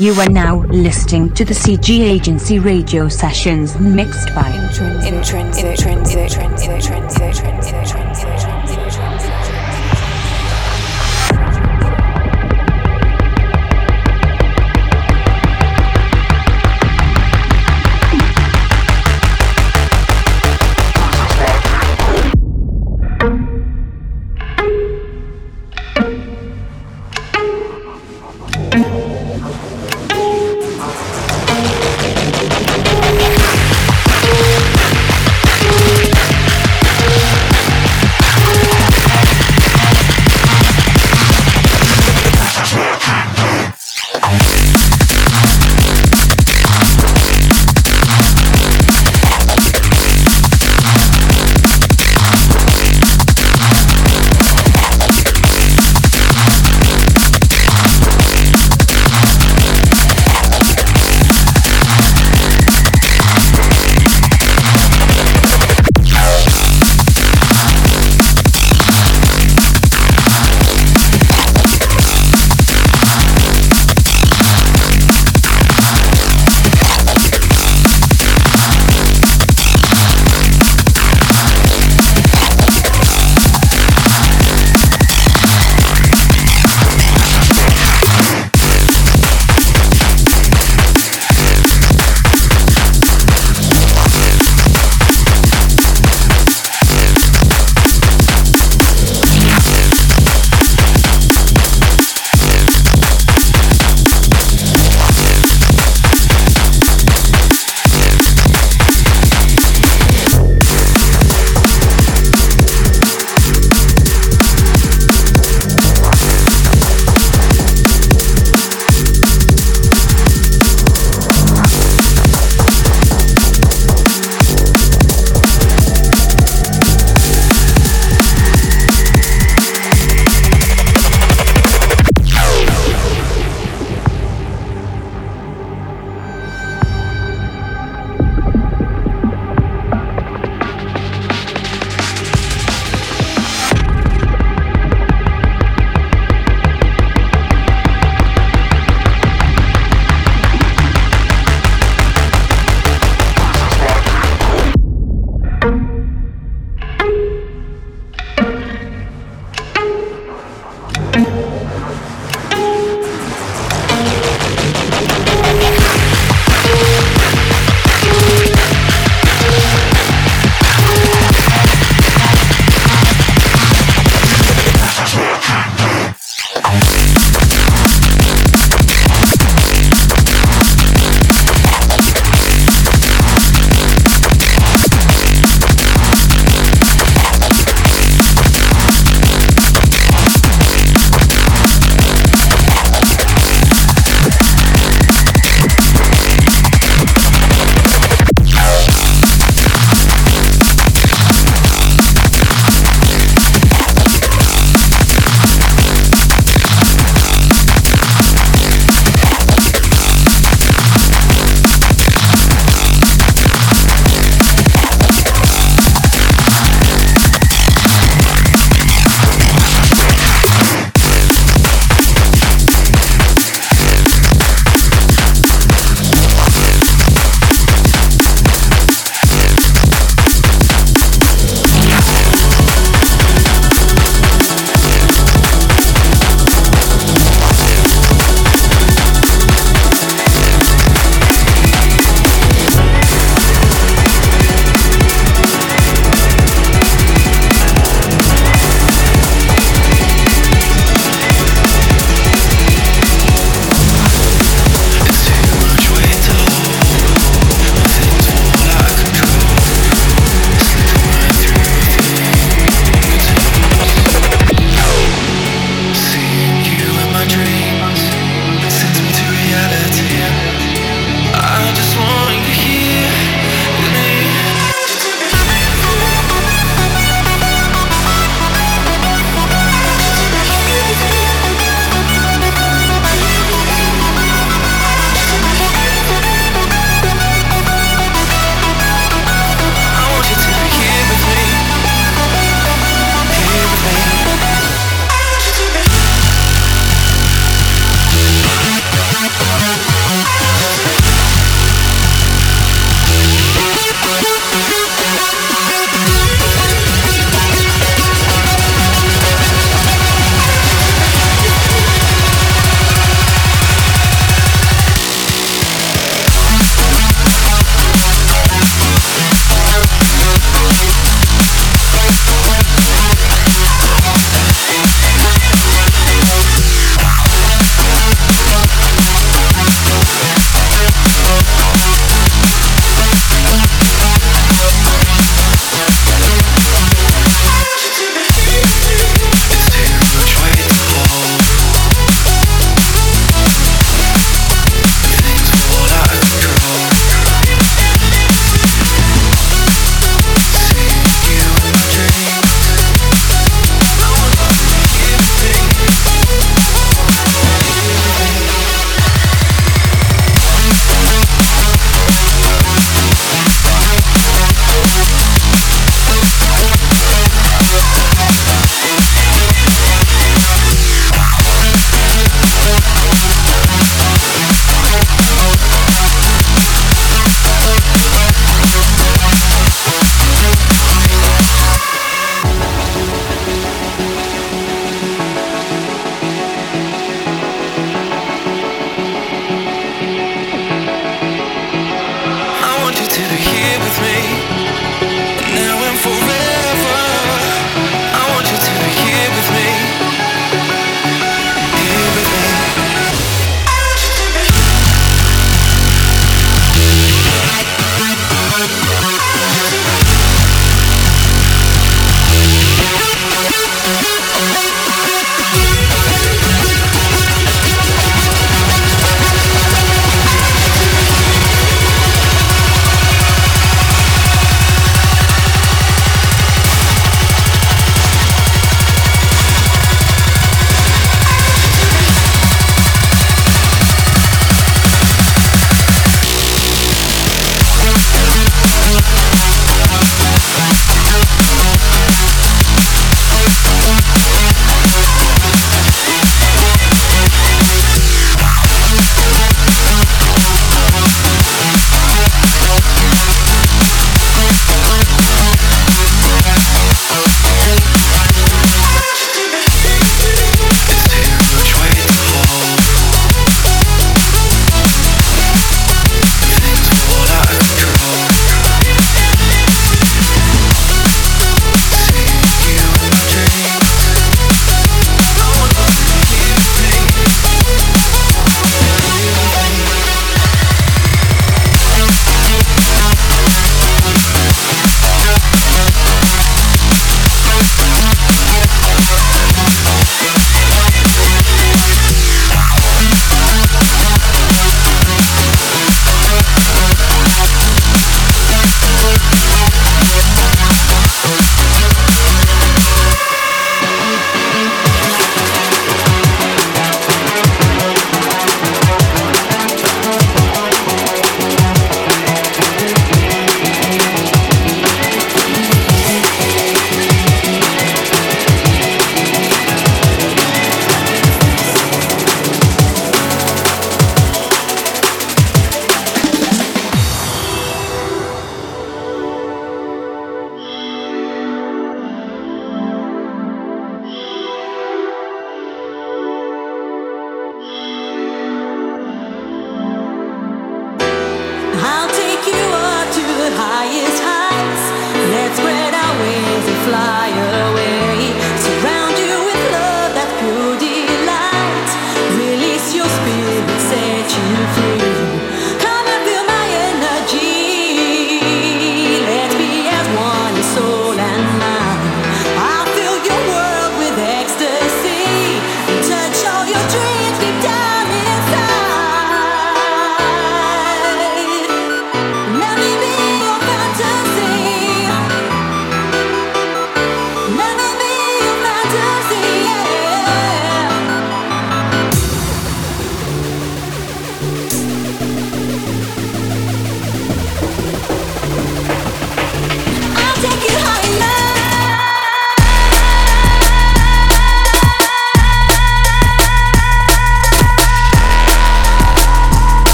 You are now listening to the CG Agency radio sessions mixed by Intrinsic, intrinsic, intrinsic,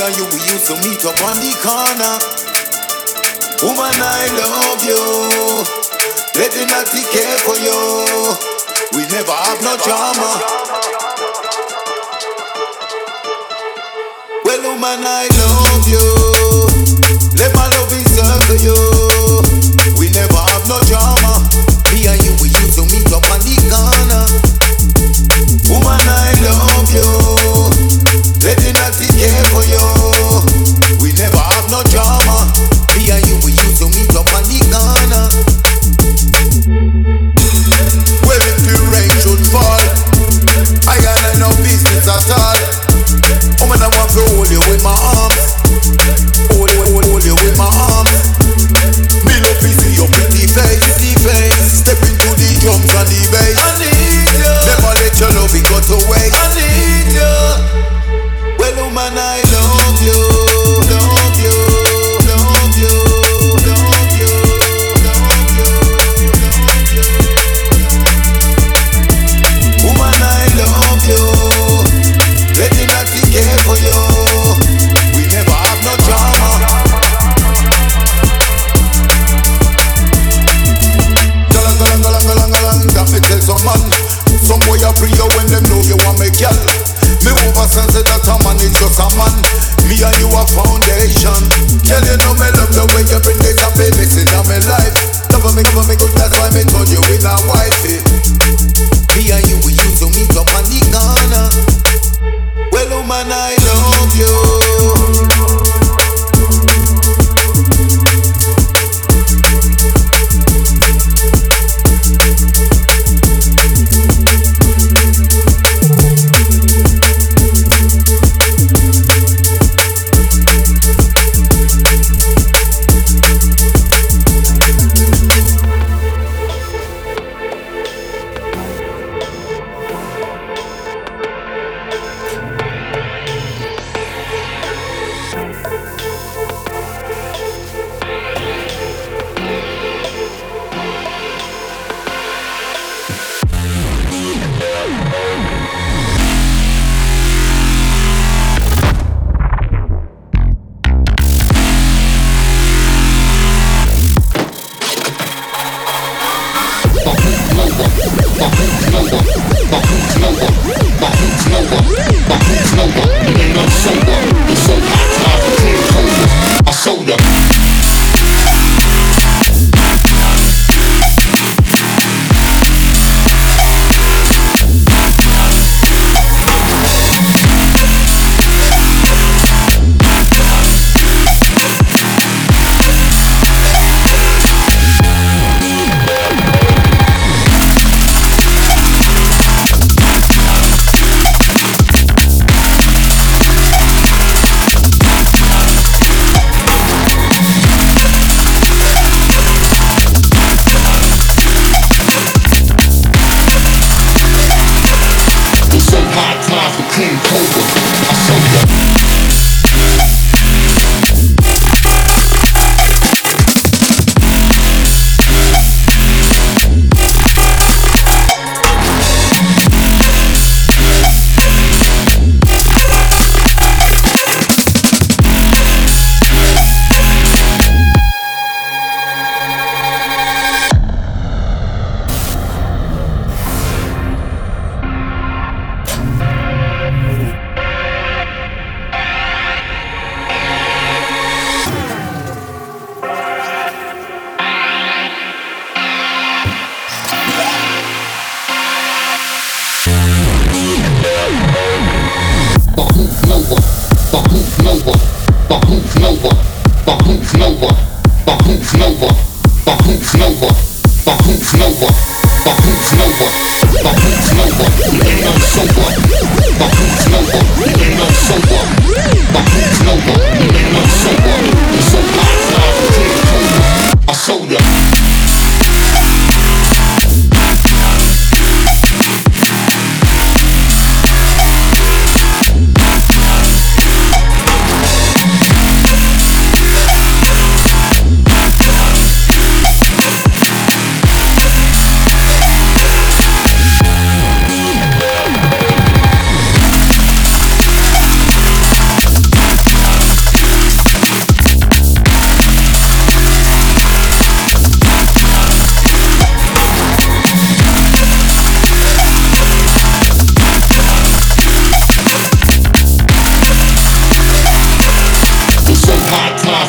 and you, we used to meet up on the corner. Woman, I love you. Let me not be care for you. We never have no drama. Well, woman, I love you. Let my love encircle you. We never have no drama. Me and you, we used to meet up on the corner.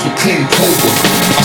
African Cobra.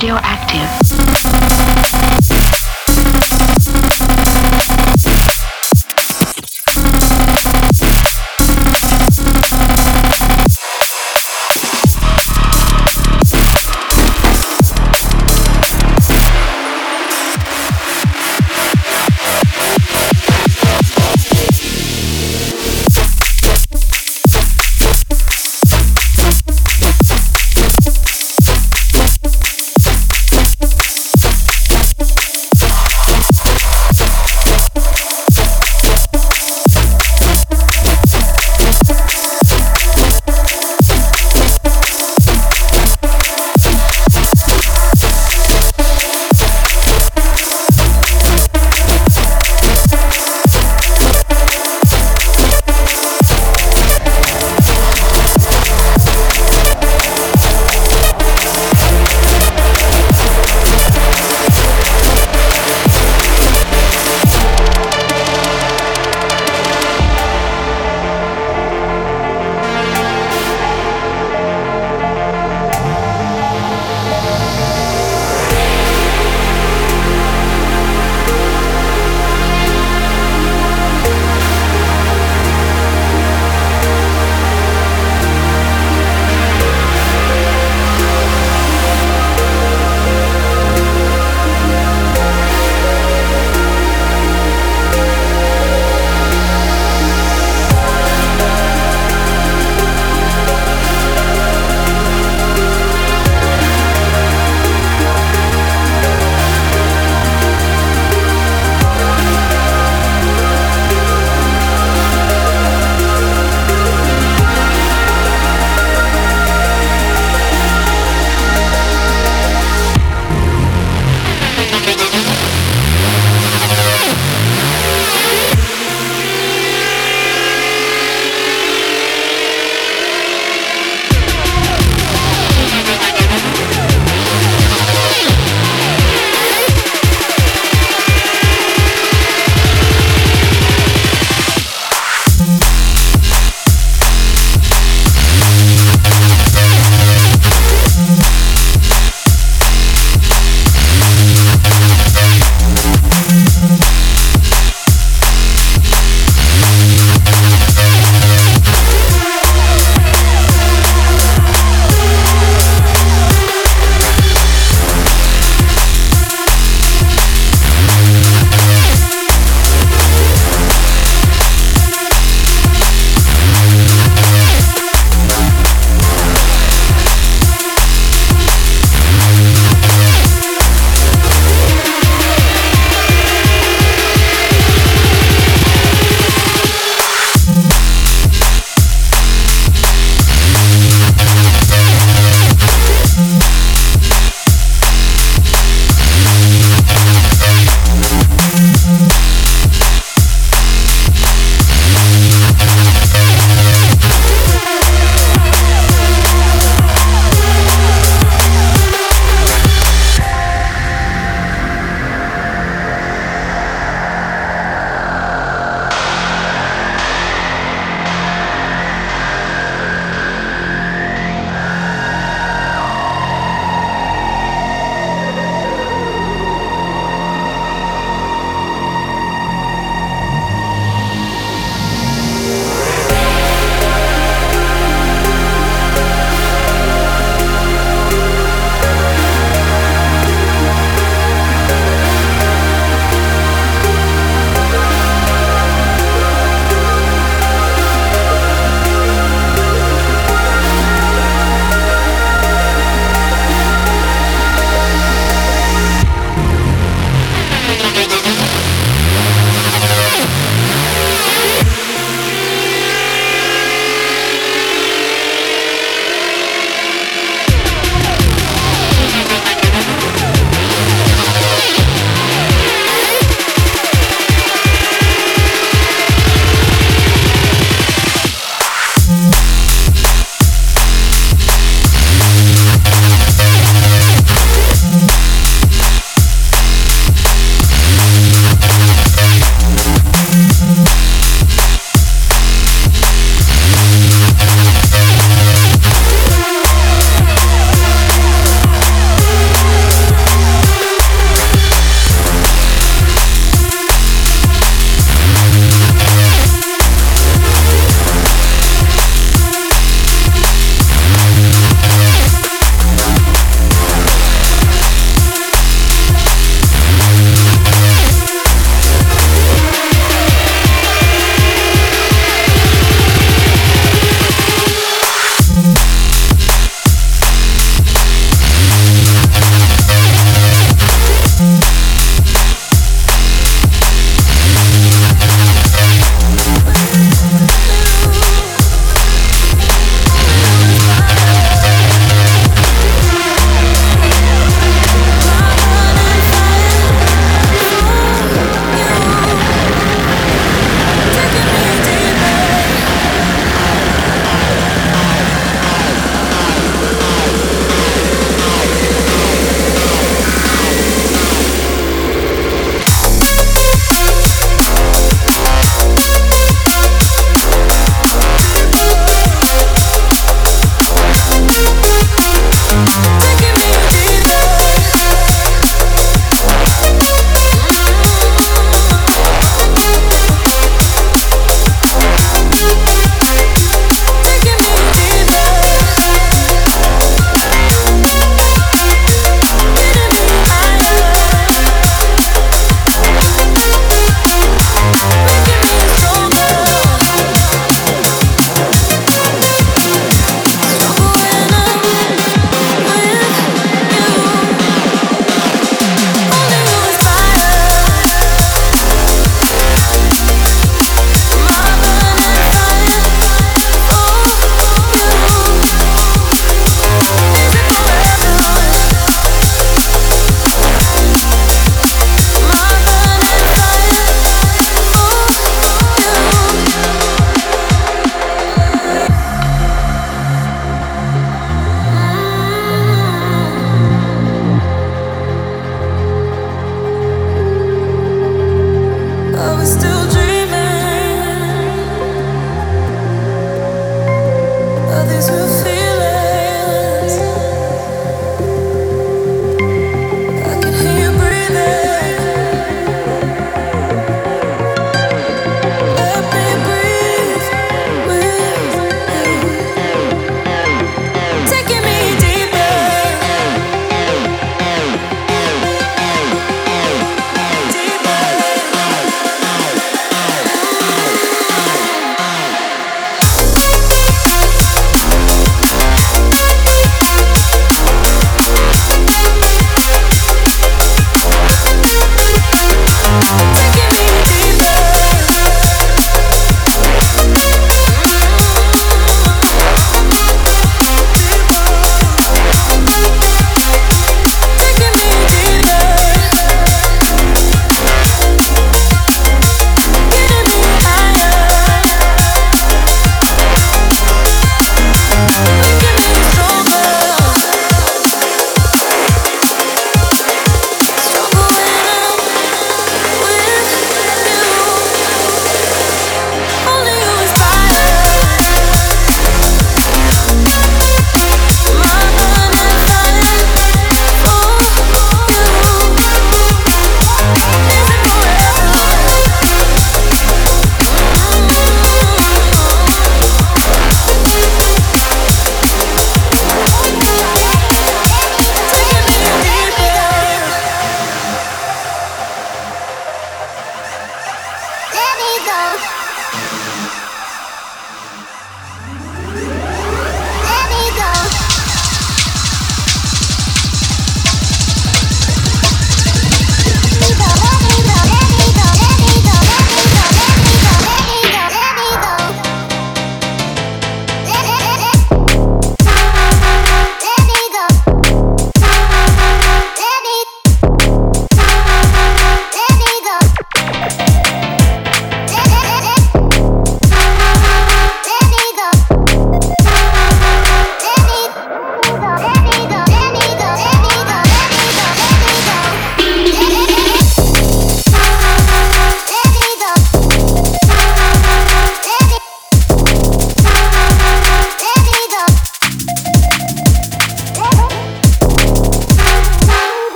radioactive.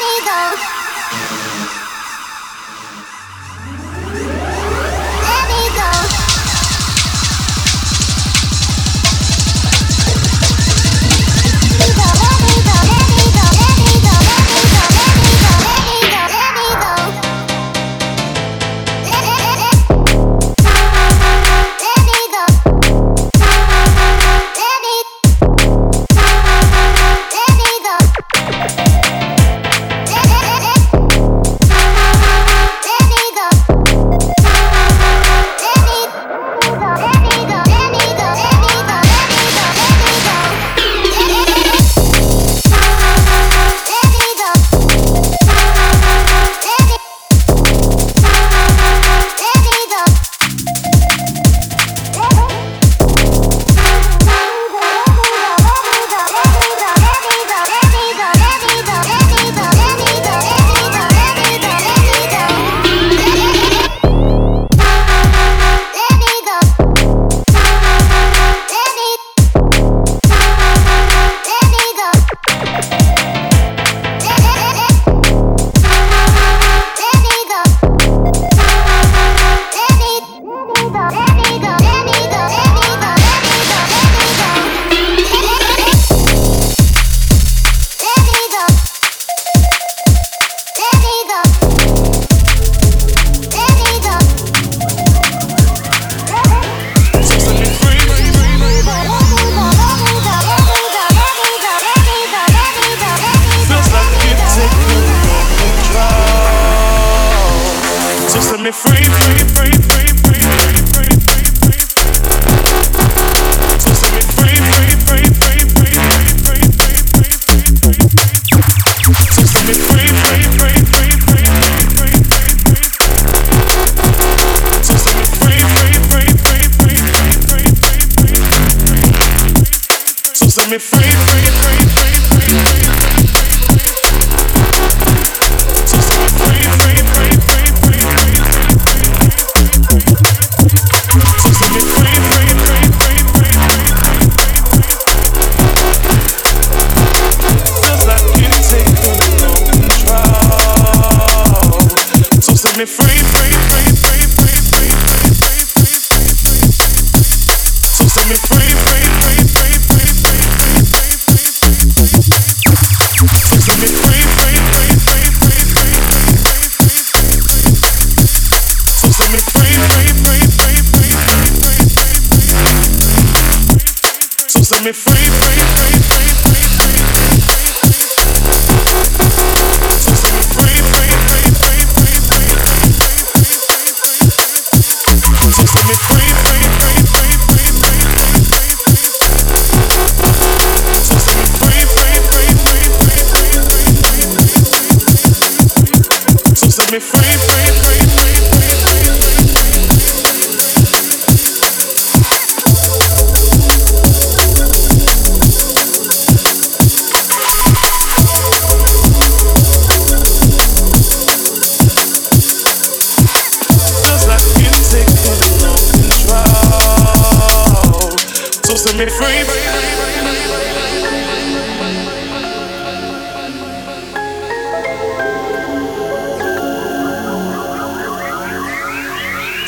me go.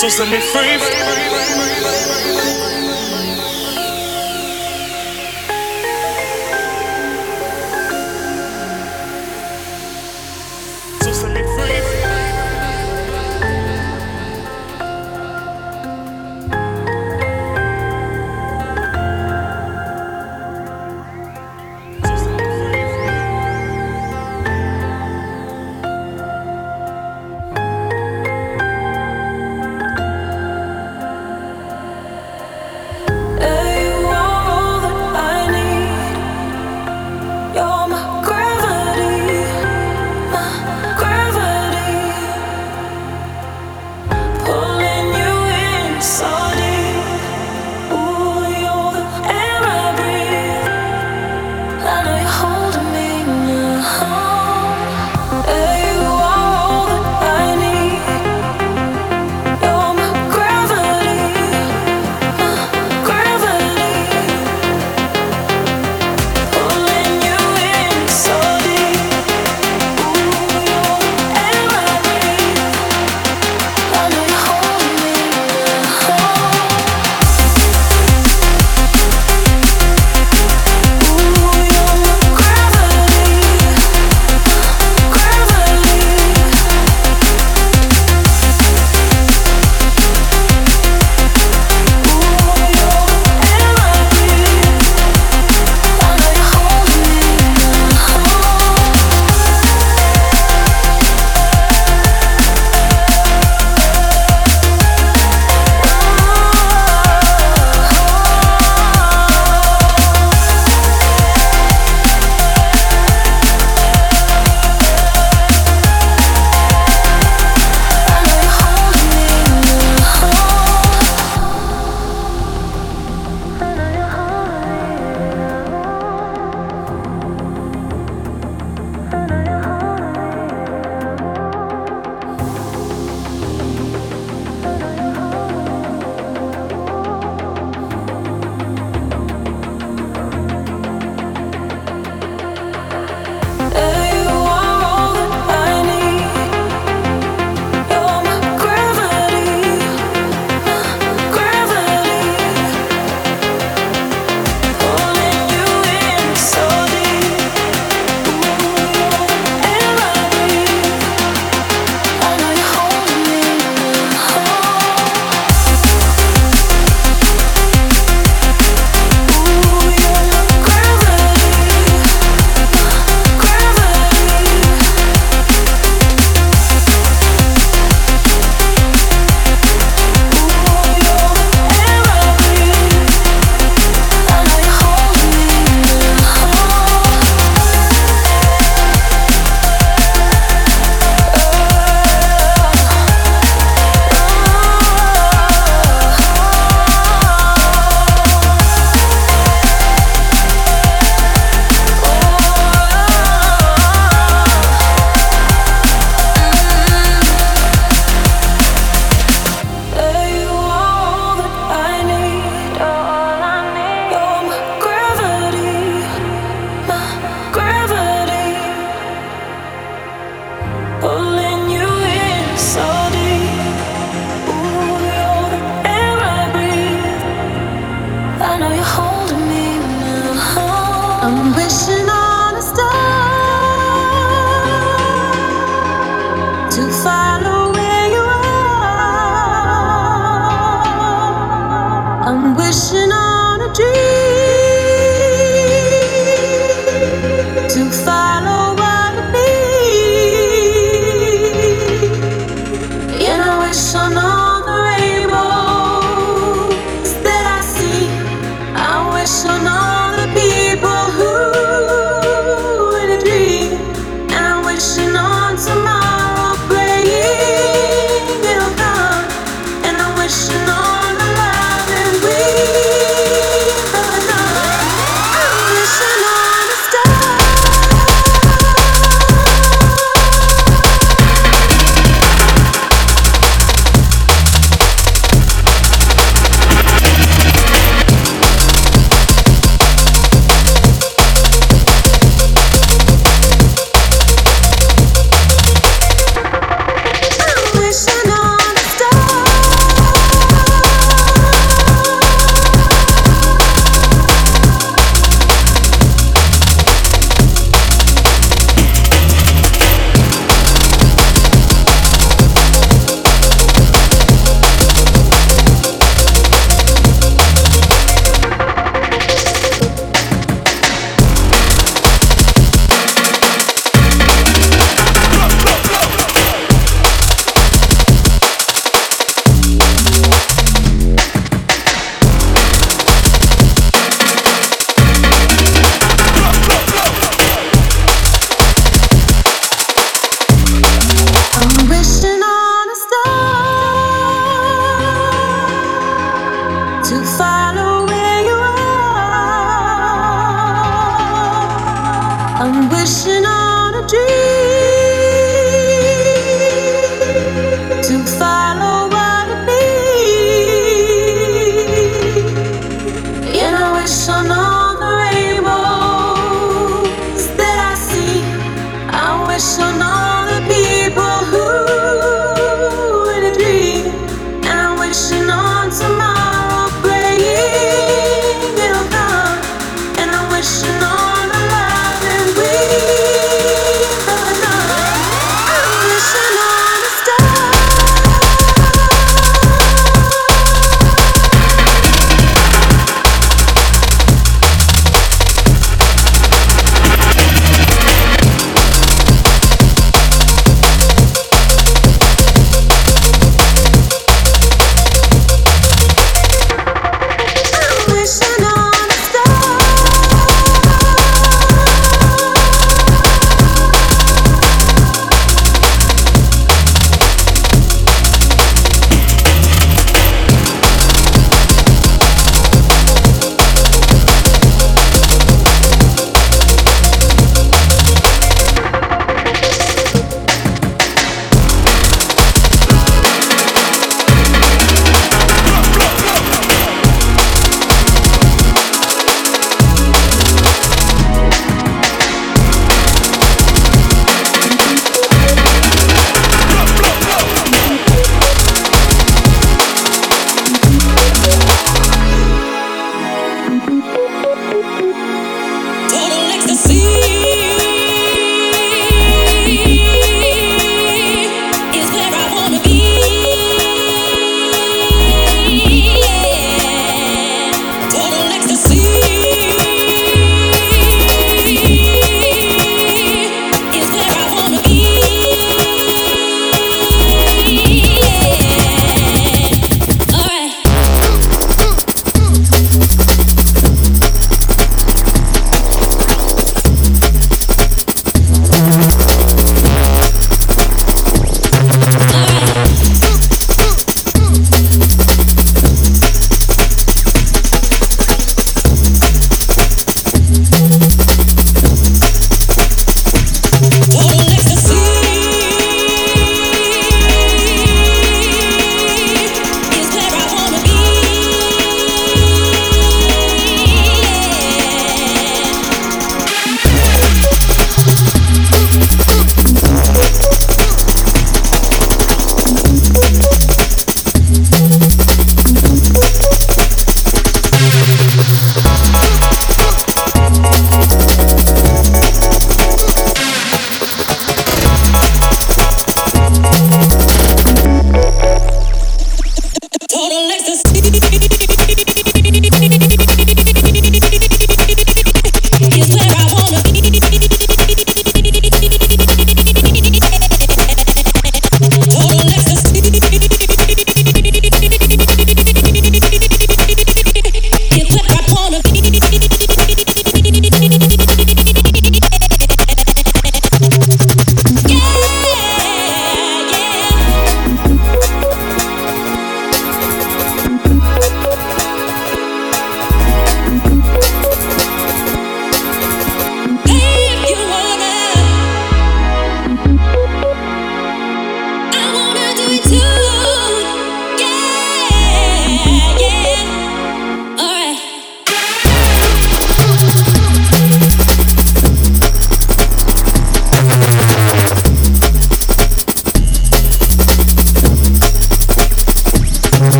So set me free.